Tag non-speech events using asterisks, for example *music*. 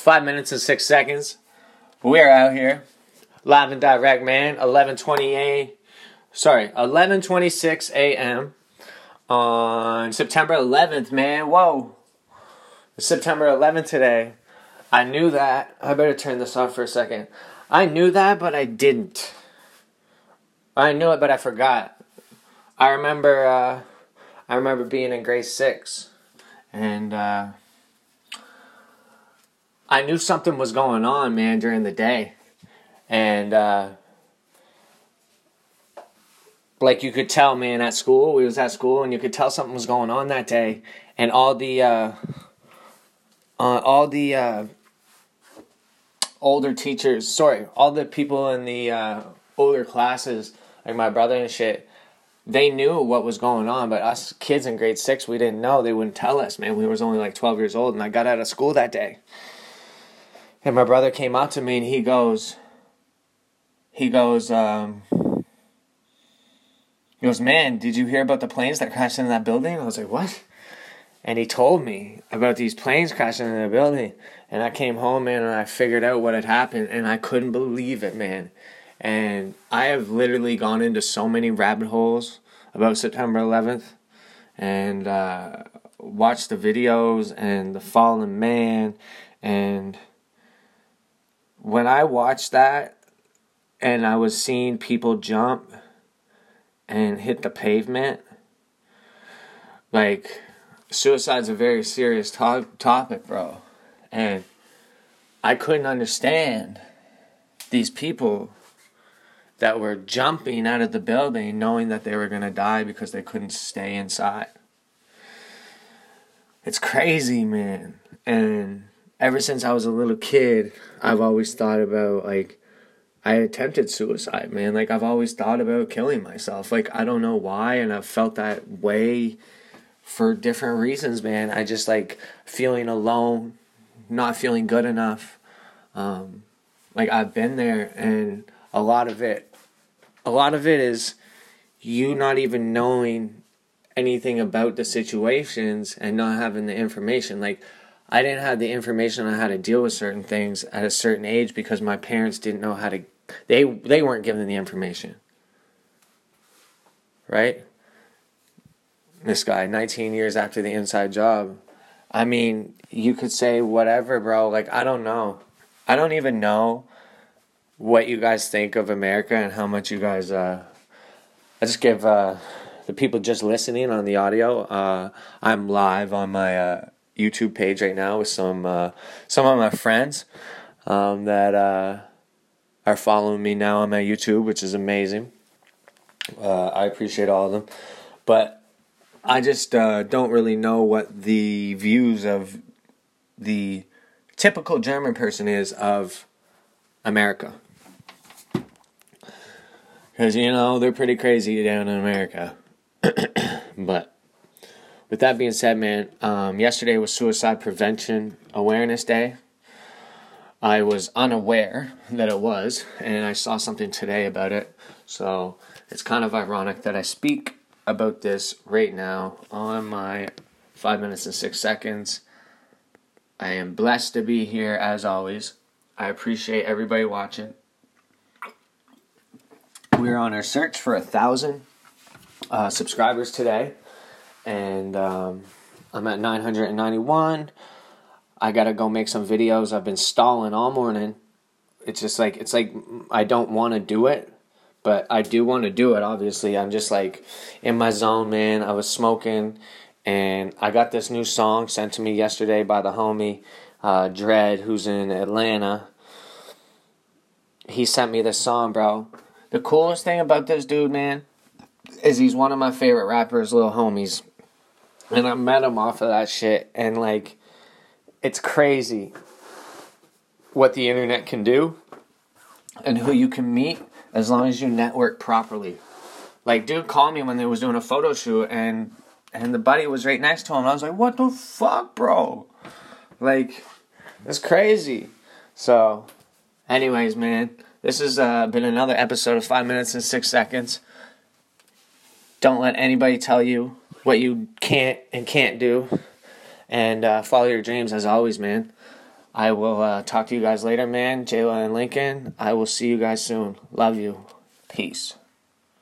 Five minutes and six seconds. We're out here, live and direct, man. Eleven twenty a, sorry, eleven twenty six a.m. on September eleventh, man. Whoa, it's September eleventh today. I knew that. I better turn this off for a second. I knew that, but I didn't. I knew it, but I forgot. I remember. Uh, I remember being in grade six, and. Uh, I knew something was going on, man, during the day. And uh like you could tell, man, at school, we was at school and you could tell something was going on that day. And all the uh, uh all the uh older teachers, sorry, all the people in the uh older classes, like my brother and shit, they knew what was going on, but us kids in grade six, we didn't know. They wouldn't tell us, man. We was only like twelve years old, and I got out of school that day. And my brother came out to me and he goes, he goes, um, he goes, man, did you hear about the planes that crashed into that building? I was like, what? And he told me about these planes crashing into the building. And I came home, man, and I figured out what had happened, and I couldn't believe it, man. And I have literally gone into so many rabbit holes about September 11th and uh, watched the videos and the fallen man and when I watched that and I was seeing people jump and hit the pavement, like suicide's a very serious to- topic, bro. And I couldn't understand these people that were jumping out of the building knowing that they were going to die because they couldn't stay inside. It's crazy, man. And ever since I was a little kid, I've always thought about like I attempted suicide, man. Like I've always thought about killing myself. Like I don't know why and I've felt that way for different reasons, man. I just like feeling alone, not feeling good enough. Um like I've been there and a lot of it a lot of it is you not even knowing anything about the situations and not having the information. Like I didn't have the information on how to deal with certain things at a certain age because my parents didn't know how to they they weren't given the information. Right? This guy 19 years after the inside job. I mean, you could say whatever, bro. Like I don't know. I don't even know what you guys think of America and how much you guys uh I just give uh the people just listening on the audio uh I'm live on my uh YouTube page right now with some uh, some of my friends um, that uh, are following me now on my YouTube, which is amazing. Uh, I appreciate all of them, but I just uh, don't really know what the views of the typical German person is of America. Because, you know, they're pretty crazy down in America. *coughs* but with that being said, man, um, yesterday was Suicide Prevention Awareness Day. I was unaware that it was, and I saw something today about it. So it's kind of ironic that I speak about this right now on my 5 minutes and 6 seconds. I am blessed to be here as always. I appreciate everybody watching. We're on our search for a thousand uh, subscribers today and um, I'm at 991. I gotta go make some videos. I've been stalling all morning. It's just like it's like I don't want to do it, but I do want to do it. Obviously, I'm just like in my zone, man. I was smoking, and I got this new song sent to me yesterday by the homie uh, Dread, who's in Atlanta. He sent me this song, bro. The coolest thing about this dude, man, is he's one of my favorite rappers, little homies and I met him off of that shit, and like, it's crazy what the internet can do and who you can meet as long as you network properly. Like, dude called me when they was doing a photo shoot, and and the buddy was right next to him. I was like, "What the fuck, bro?" Like, it's crazy. So, anyways, man, this has uh, been another episode of Five Minutes and Six Seconds. Don't let anybody tell you what you can't and can't do, and uh, follow your dreams as always, man. I will uh, talk to you guys later, man. Jayla and Lincoln. I will see you guys soon. Love you. Peace.